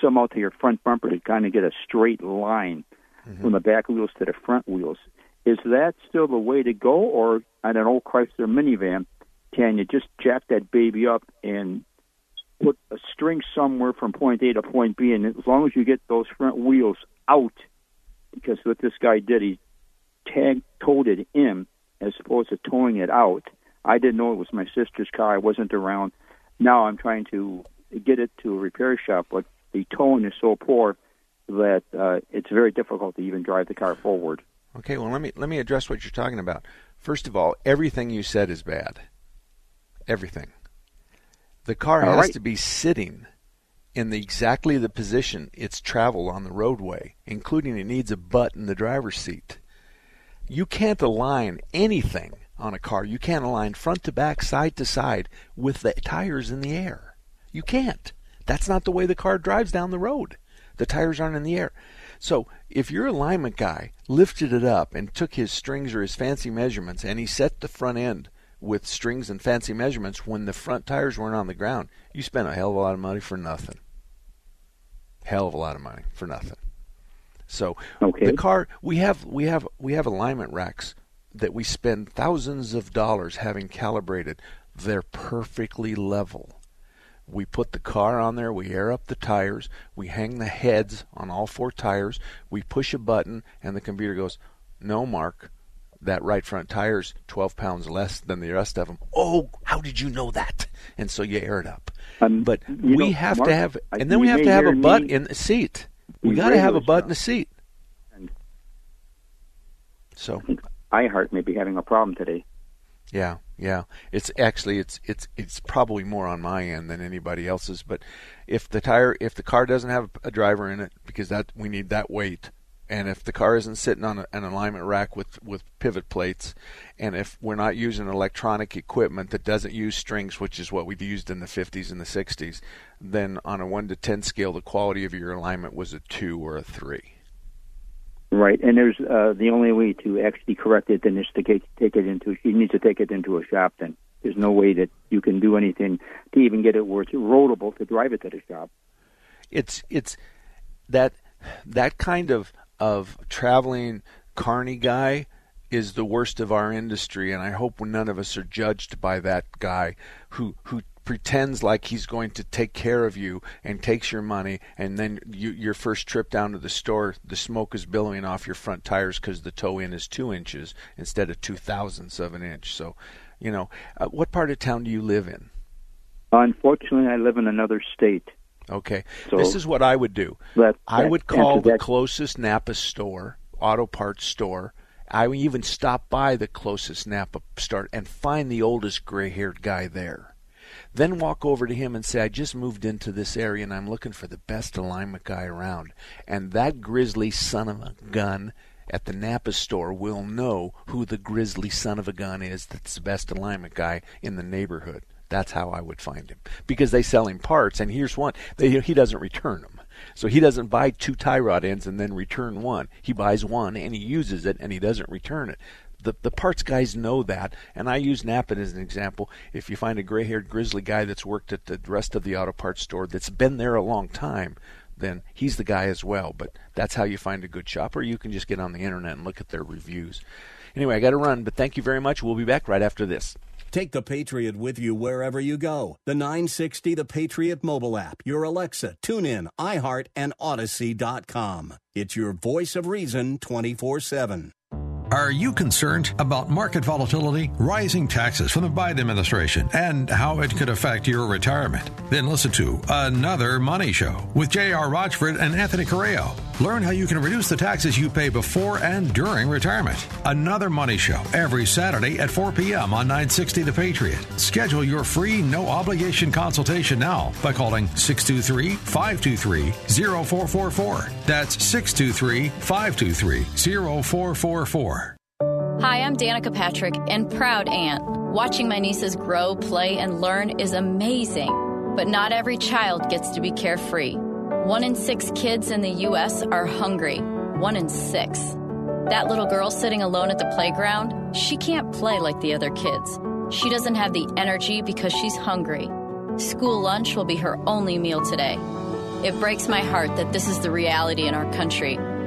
somehow to your front bumper to kind of get a straight line mm-hmm. from the back wheels to the front wheels. Is that still the way to go, or on an old Chrysler minivan, can you just jack that baby up and put a string somewhere from point A to point B, and as long as you get those front wheels out, because what this guy did, he tag towed it in as opposed to toeing it out. I didn't know it was my sister's car. I wasn't around. Now I'm trying to get it to a repair shop, but the towing is so poor that uh, it's very difficult to even drive the car forward. Okay, well let me let me address what you're talking about. First of all, everything you said is bad. Everything. The car all has right. to be sitting in the exactly the position it's traveled on the roadway, including it needs a butt in the driver's seat. You can't align anything on a car. You can't align front to back, side to side with the tires in the air. You can't. That's not the way the car drives down the road. The tires aren't in the air. So if your alignment guy lifted it up and took his strings or his fancy measurements and he set the front end with strings and fancy measurements when the front tires weren't on the ground, you spent a hell of a lot of money for nothing. Hell of a lot of money for nothing. So okay. the car we have we have we have alignment racks that we spend thousands of dollars having calibrated. They're perfectly level. We put the car on there, we air up the tires, we hang the heads on all four tires, we push a button, and the computer goes, No, Mark, that right front tire's 12 pounds less than the rest of them. Oh, how did you know that? And so you air it up. Um, but we know, have Mark, to have, and then we have to have a butt in the seat. We got to have a butt in the seat. And So I iHeart may be having a problem today. Yeah, yeah. It's actually it's it's it's probably more on my end than anybody else's. But if the tire if the car doesn't have a driver in it because that we need that weight, and if the car isn't sitting on a, an alignment rack with with pivot plates, and if we're not using electronic equipment that doesn't use strings, which is what we've used in the 50s and the 60s, then on a one to ten scale, the quality of your alignment was a two or a three. Right, and there's uh, the only way to actually correct it then is to take, take it into. You need to take it into a shop. Then there's no way that you can do anything to even get it where it's roadable to drive it to the shop. it's it's that that kind of of traveling carny guy is the worst of our industry and I hope none of us are judged by that guy who who pretends like he's going to take care of you and takes your money and then you, your first trip down to the store the smoke is billowing off your front tires because the toe in is two inches instead of two thousandths of an inch so you know uh, what part of town do you live in Unfortunately, I live in another state. Okay. So this is what I would do. that- I uh, would call the that- closest Napa store, auto parts store. I would even stop by the closest Napa store and find the oldest gray-haired guy there. Then walk over to him and say, I just moved into this area and I'm looking for the best alignment guy around. And that grizzly son of a gun at the Napa store will know who the grizzly son of a gun is that's the best alignment guy in the neighborhood. That's how I would find him. Because they sell him parts, and here's one. They, he doesn't return them. So he doesn't buy two tie rod ends and then return one. He buys one and he uses it and he doesn't return it. The, the parts guys know that, and I use Napa as an example. If you find a gray haired grizzly guy that's worked at the rest of the auto parts store that's been there a long time, then he's the guy as well. But that's how you find a good shop, or you can just get on the internet and look at their reviews. Anyway, I got to run, but thank you very much. We'll be back right after this. Take the Patriot with you wherever you go. The 960 The Patriot mobile app, your Alexa, TuneIn, iHeart, and Audacy.com. It's your voice of reason 24 7. Are you concerned about market volatility, rising taxes from the Biden administration, and how it could affect your retirement? Then listen to Another Money Show with J.R. Rochford and Anthony Correa. Learn how you can reduce the taxes you pay before and during retirement. Another Money Show every Saturday at 4 p.m. on 960 The Patriot. Schedule your free, no obligation consultation now by calling 623 523 0444. That's 623 523 0444. Hi, I'm Danica Patrick and proud aunt. Watching my nieces grow, play, and learn is amazing, but not every child gets to be carefree. One in six kids in the U.S. are hungry. One in six. That little girl sitting alone at the playground, she can't play like the other kids. She doesn't have the energy because she's hungry. School lunch will be her only meal today. It breaks my heart that this is the reality in our country,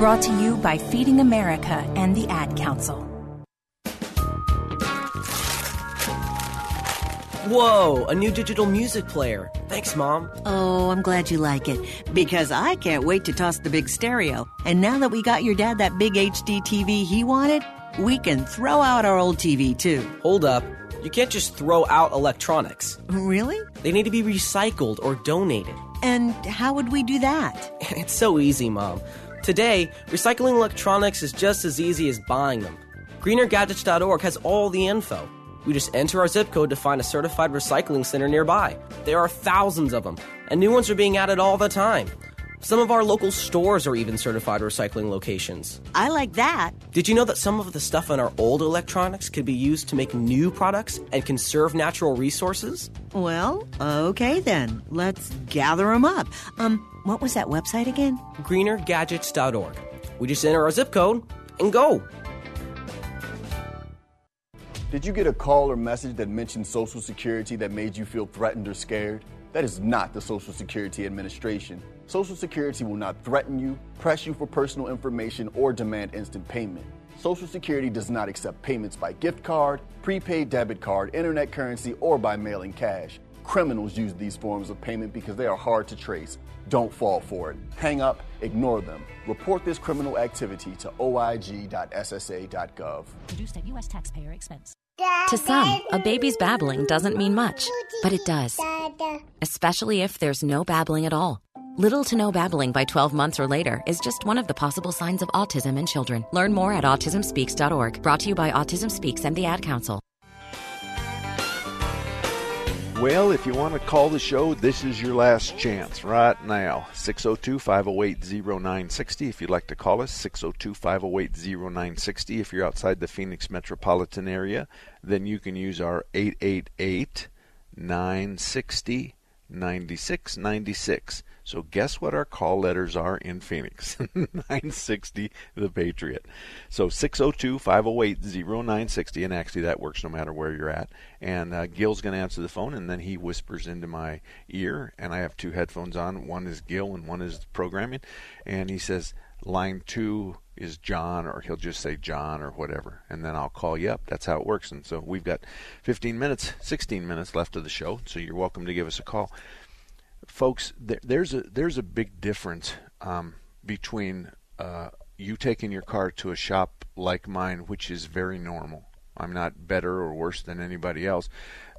Brought to you by Feeding America and the Ad Council. Whoa, a new digital music player. Thanks, Mom. Oh, I'm glad you like it because I can't wait to toss the big stereo. And now that we got your dad that big HD TV he wanted, we can throw out our old TV too. Hold up. You can't just throw out electronics. Really? They need to be recycled or donated. And how would we do that? It's so easy, Mom. Today, recycling electronics is just as easy as buying them. GreenerGadgets.org has all the info. We just enter our zip code to find a certified recycling center nearby. There are thousands of them, and new ones are being added all the time. Some of our local stores are even certified recycling locations. I like that. Did you know that some of the stuff in our old electronics could be used to make new products and conserve natural resources? Well, okay then. Let's gather them up. Um, what was that website again? GreenerGadgets.org. We just enter our zip code and go. Did you get a call or message that mentioned Social Security that made you feel threatened or scared? That is not the Social Security Administration. Social Security will not threaten you, press you for personal information, or demand instant payment. Social Security does not accept payments by gift card, prepaid debit card, internet currency, or by mailing cash. Criminals use these forms of payment because they are hard to trace. Don't fall for it. Hang up, ignore them. Report this criminal activity to oig.ssa.gov. Produced at U.S. taxpayer expense. To some, a baby's babbling doesn't mean much, but it does. Especially if there's no babbling at all. Little to no babbling by 12 months or later is just one of the possible signs of autism in children. Learn more at autismspeaks.org. Brought to you by Autism Speaks and the Ad Council. Well, if you want to call the show, this is your last chance right now. 602 508 0960. If you'd like to call us, 602 508 0960. If you're outside the Phoenix metropolitan area, then you can use our 888 960 9696. So guess what our call letters are in Phoenix? 960 The Patriot. So 602-508-0960 and actually that works no matter where you're at. And uh, Gil's going to answer the phone and then he whispers into my ear and I have two headphones on. One is Gil and one is programming and he says line 2 is John, or he'll just say John or whatever, and then I'll call you up. That's how it works. And so we've got 15 minutes, 16 minutes left of the show, so you're welcome to give us a call, folks. There, there's a there's a big difference um, between uh, you taking your car to a shop like mine, which is very normal. I'm not better or worse than anybody else,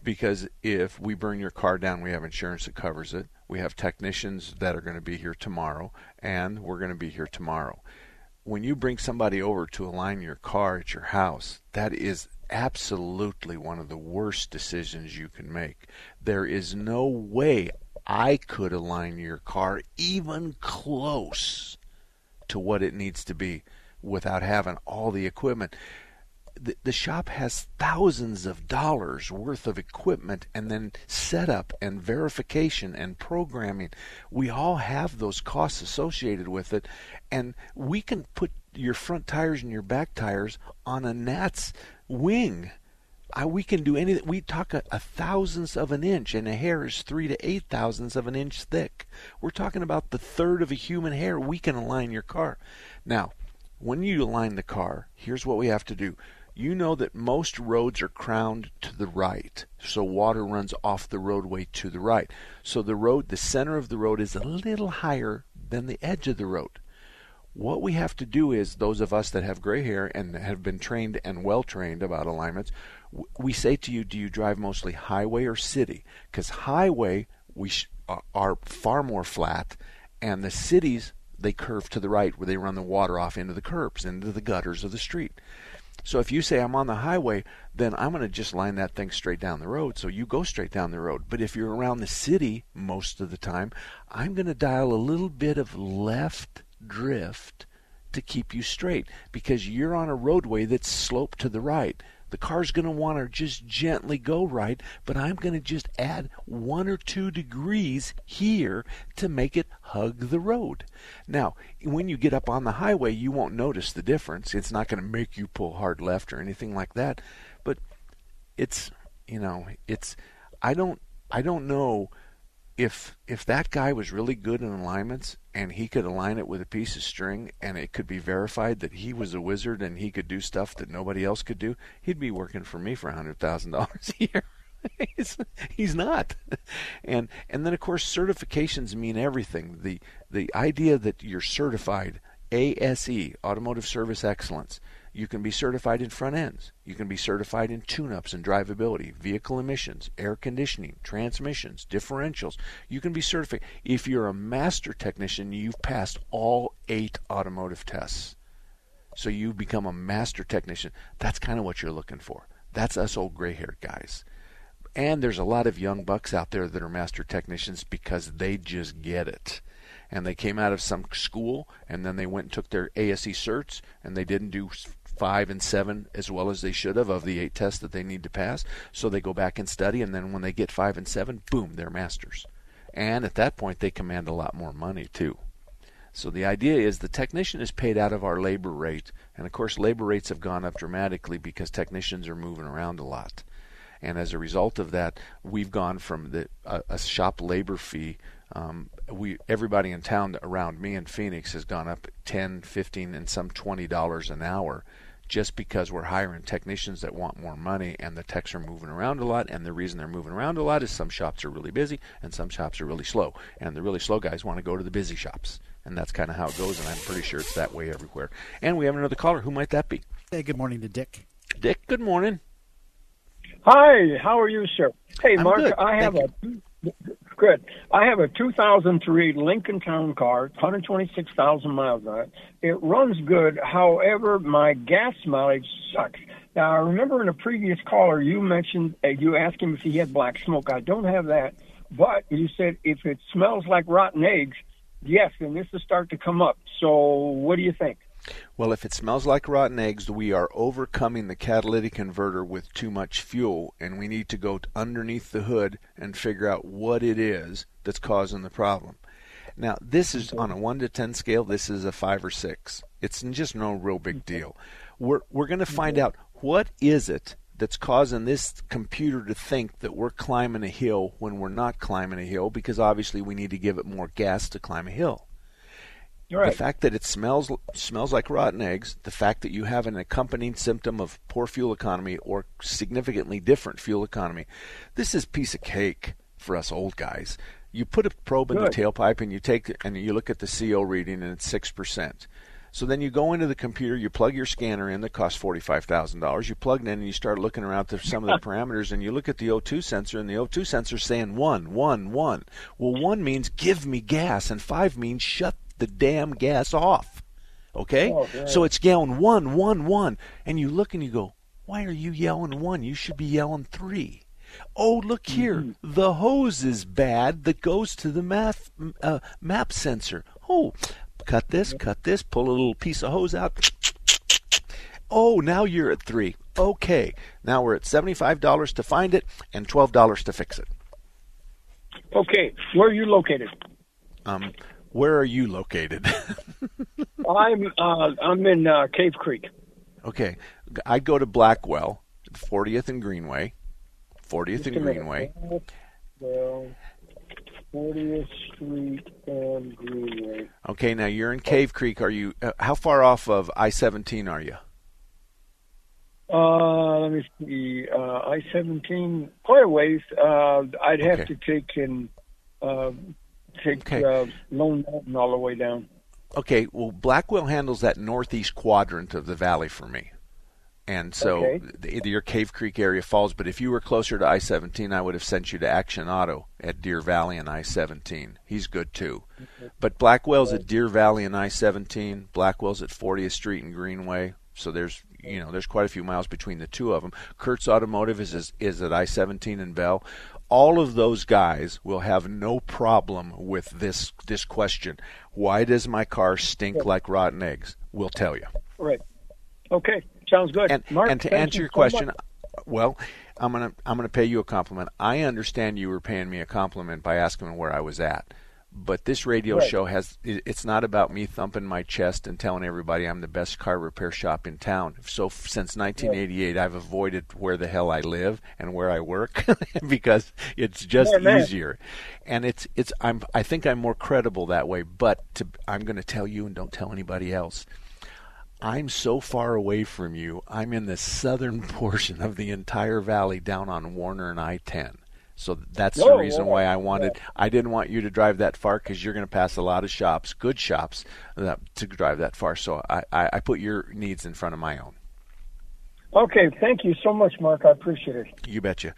because if we burn your car down, we have insurance that covers it. We have technicians that are going to be here tomorrow, and we're going to be here tomorrow when you bring somebody over to align your car at your house, that is absolutely one of the worst decisions you can make. There is no way I could align your car even close to what it needs to be without having all the equipment. The, the shop has thousands of dollars worth of equipment and then setup and verification and programming. We all have those costs associated with it, and we can put your front tires and your back tires on a gnat's wing. I, we can do anything. We talk a, a thousandth of an inch, and a hair is three to eight thousandths of an inch thick. We're talking about the third of a human hair. We can align your car. Now, when you align the car, here's what we have to do. You know that most roads are crowned to the right, so water runs off the roadway to the right. So the road, the center of the road is a little higher than the edge of the road. What we have to do is, those of us that have gray hair and have been trained and well trained about alignments, we say to you, do you drive mostly highway or city? Because highway we sh- uh, are far more flat, and the cities they curve to the right where they run the water off into the curbs, into the gutters of the street. So if you say I'm on the highway, then I'm going to just line that thing straight down the road. So you go straight down the road. But if you're around the city most of the time, I'm going to dial a little bit of left drift to keep you straight because you're on a roadway that's sloped to the right. The car's going to want to just gently go right, but I'm going to just add one or two degrees here to make it hug the road. Now, when you get up on the highway, you won't notice the difference. It's not going to make you pull hard left or anything like that, but it's, you know, it's I don't I don't know if if that guy was really good in alignments and he could align it with a piece of string and it could be verified that he was a wizard and he could do stuff that nobody else could do, he'd be working for me for a hundred thousand dollars a year. he's, he's not. And and then of course certifications mean everything. The the idea that you're certified ASE, Automotive Service Excellence, you can be certified in front ends. You can be certified in tune ups and drivability, vehicle emissions, air conditioning, transmissions, differentials. You can be certified. If you're a master technician, you've passed all eight automotive tests. So you become a master technician. That's kind of what you're looking for. That's us old gray haired guys. And there's a lot of young bucks out there that are master technicians because they just get it and they came out of some school and then they went and took their ASE certs and they didn't do five and seven as well as they should have of the eight tests that they need to pass. So they go back and study, and then when they get five and seven, boom, they're masters. And at that point, they command a lot more money too. So the idea is the technician is paid out of our labor rate, and of course, labor rates have gone up dramatically because technicians are moving around a lot. And as a result of that, we've gone from the a, a shop labor fee um, we everybody in town around me in Phoenix has gone up 10, 15, and some twenty dollars an hour just because we're hiring technicians that want more money and the techs are moving around a lot and the reason they're moving around a lot is some shops are really busy and some shops are really slow. And the really slow guys want to go to the busy shops. And that's kind of how it goes and i'm pretty sure it's that way everywhere. And we have another caller. Who might that be? Hey good morning to dick. Dick good morning. Hi how are you sir? Hey I'm mark good. i have Thank a Good. I have a 2003 Lincoln Town Car, 126,000 miles on it. It runs good. However, my gas mileage sucks. Now, I remember in a previous caller you mentioned uh, you asked him if he had black smoke. I don't have that, but you said if it smells like rotten eggs, yes, then this will start to come up. So, what do you think? Well, if it smells like rotten eggs, we are overcoming the catalytic converter with too much fuel, and we need to go underneath the hood and figure out what it is that's causing the problem. Now, this is on a 1 to 10 scale, this is a 5 or 6. It's just no real big deal. We're, we're going to mm-hmm. find out what is it that's causing this computer to think that we're climbing a hill when we're not climbing a hill because obviously we need to give it more gas to climb a hill. Right. The fact that it smells smells like rotten eggs, the fact that you have an accompanying symptom of poor fuel economy or significantly different fuel economy, this is piece of cake for us old guys. You put a probe in the Good. tailpipe and you take and you look at the CO reading and it's six percent. So then you go into the computer, you plug your scanner in that costs forty five thousand dollars. You plug it in and you start looking around to some of the parameters and you look at the O2 sensor and the O2 sensor is saying one, one, one. Well, one means give me gas and five means shut the damn gas off. Okay? Oh, so it's yelling one, one, one, and you look and you go, why are you yelling one? You should be yelling three. Oh, look here, the hose is bad that goes to the map uh, map sensor. Oh, cut this, cut this, pull a little piece of hose out. Oh, now you're at three. Okay, now we're at seventy-five dollars to find it and twelve dollars to fix it. Okay, where are you located? Um, where are you located? I'm uh, I'm in uh, Cave Creek. okay, I'd go to Blackwell, 40th and Greenway, 40th Just and. Greenway. Well, 40th Street and Greenway. Okay, now you're in Cave Creek. Are you? Uh, how far off of I-17 are you? Uh, let me see. Uh, I seventeen, quite a ways. Uh, I'd have Okay. to take in uh, take Okay. uh, Lone Mountain all the way down. Okay, well, Blackwell handles that northeast quadrant of the valley for me. And so Okay. the, your Cave Creek area falls, but if you were closer to I 17, I would have sent you to Action Auto at Deer Valley and I 17. He's good too. But Blackwell's at Deer Valley and I 17, Blackwell's at 40th Street and Greenway. So there's you know there's quite a few miles between the two of them. Kurtz Automotive is is, is at I 17 and Bell. All of those guys will have no problem with this this question. Why does my car stink like rotten eggs? We'll tell you. Right. Okay. Sounds good. And, Mark, and to answer you your so question, much. well, I'm gonna I'm gonna pay you a compliment. I understand you were paying me a compliment by asking where I was at, but this radio Right. show has it's not about me thumping my chest and telling everybody I'm the best car repair shop in town. So since 1988, I've avoided where the hell I live and where I work because it's just Yeah, easier, and it's it's I'm I think I'm more credible that way. But to, I'm going to tell you and don't tell anybody else. I'm so far away from you. I'm in the southern portion of the entire valley down on Warner and I-10. So that's the reason yeah, why I wanted. I didn't want you to drive that far because you're going to pass a lot of shops, good shops, that, to drive that far. So I, I, I put your needs in front of my own. Okay. Thank you so much, Mark. I appreciate it. You betcha.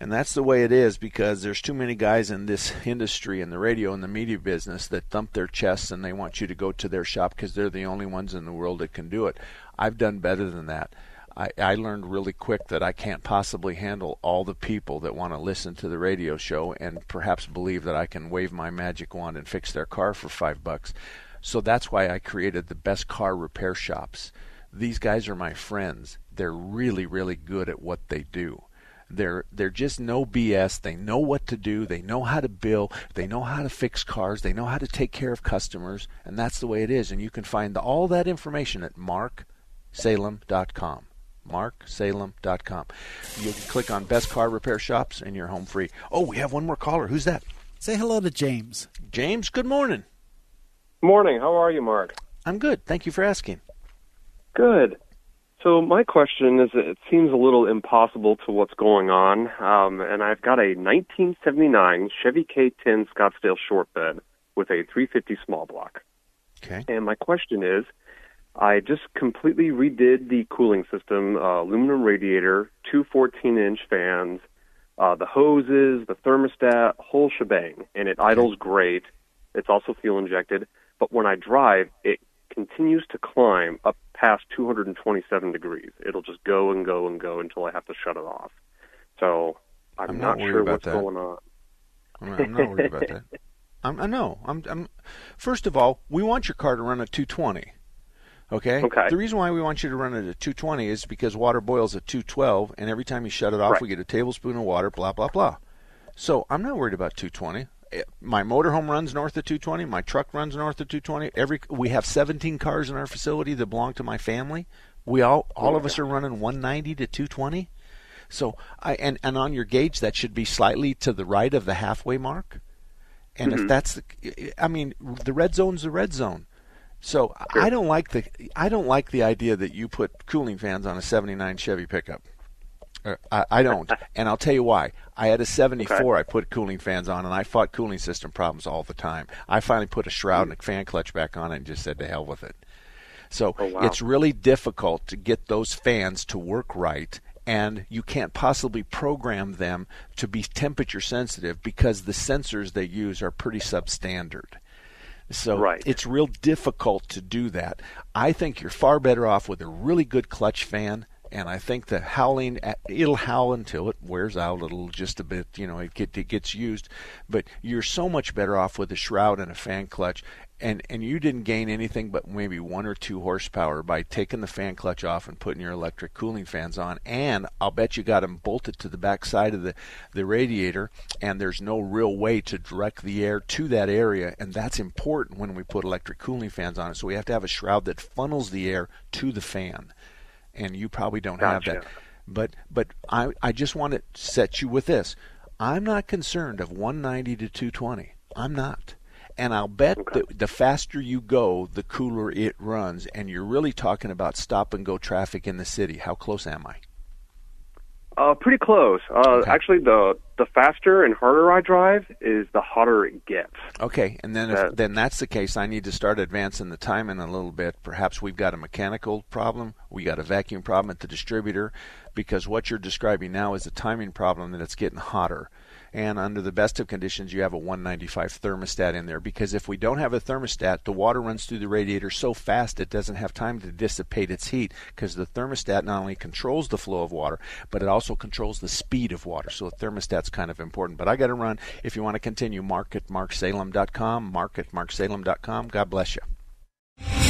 And that's the way it is because there's too many guys in this industry, in the radio and the media business, that thump their chests and they want you to go to their shop because they're the only ones in the world that can do it. I've done better than that. I, I learned really quick that I can't possibly handle all the people that want to listen to the radio show and perhaps believe that I can wave my magic wand and fix their car for five bucks. So that's why I created the best car repair shops. These guys are my friends. They're really, really good at what they do. They're they're just no BS. They know what to do. They know how to bill. They know how to fix cars. They know how to take care of customers, and that's the way it is. And you can find all that information at marksalem.com. marksalem.com. You can click on best car repair shops and you're home free. Oh, we have one more caller. Who's that? Say hello to James. James, good morning. Morning. How are you, Mark? I'm good. Thank you for asking. Good. So my question is, it seems a little impossible to what's going on, um, and I've got a 1979 Chevy K10 Scottsdale short bed with a 350 small block. Okay. And my question is, I just completely redid the cooling system, uh, aluminum radiator, two 14-inch fans, uh, the hoses, the thermostat, whole shebang, and it idles great. It's also fuel injected, but when I drive, it continues to climb up past 227 degrees. It'll just go and go and go until I have to shut it off. So I'm, I'm not worried sure what's that. going on. I'm not, I'm not worried about that. I'm, I know. I'm, I'm. First of all, we want your car to run at 220. Okay. Okay. The reason why we want you to run it at 220 is because water boils at 212, and every time you shut it off, Right. we get a tablespoon of water. Blah blah blah. So I'm not worried about 220. Eh, My motorhome runs north of 220. My truck runs north of 220. Every we have 17 cars in our facility that belong to my family. We all all of us are running 190 to 220. So I and and on your gauge that should be slightly to the right of the halfway mark. And if Mhm. that's the, I mean, the red zone's the red zone. So I don't like the I don't like the idea that you put cooling fans on a '79 Chevy pickup. Uh, I, I don't, and I'll tell you why. I had a '74. I put cooling fans on, and I fought cooling system problems all the time. I finally put a shroud and a fan clutch back on it, and just said to hell with it. So Oh, wow. it's really difficult to get those fans to work right, and you can't possibly program them to be temperature sensitive because the sensors they use are pretty substandard. So Right. it's real difficult to do that. I think you're far better off with a really good clutch fan And I think the howling, it'll howl until it wears out. It'll just a bit, you know, it, get, it gets used. But you're so much better off with a shroud and a fan clutch and and you didn't gain anything but maybe one or two horsepower by taking the fan clutch off and putting your electric cooling fans on. And I'll bet you got them bolted to the back side of the the radiator and there's no real way to direct the air to that area. And that's important when we put electric cooling fans on it. So we have to have a shroud that funnels the air to the fan. And you probably don't gotcha. have that. But but I I just want to set you with this. I'm not concerned of 190 to 220 I'm not and I'll bet okay. that the faster you go, the cooler it runs. And you're really talking about stop and go traffic in the city. How close am I? Uh, pretty close. Uh, okay. Actually, the the faster and harder I drive is the hotter it gets. Okay, and then if, then that's the case, I need to start advancing the timing a little bit. Perhaps we've got a mechanical problem, we got a vacuum problem at the distributor, because what you're describing now is a timing problem that it's getting hotter and under the best of conditions you have a 195 thermostat in there. Because if we don't have a thermostat the water runs through the radiator so fast it doesn't have time to dissipate its heat. Because the thermostat not only controls the flow of water but it also controls the speed of water. So the thermostat's kind of important. But i got to run. If you want to continue mark at marksalem.com mark at marksalem.com god bless you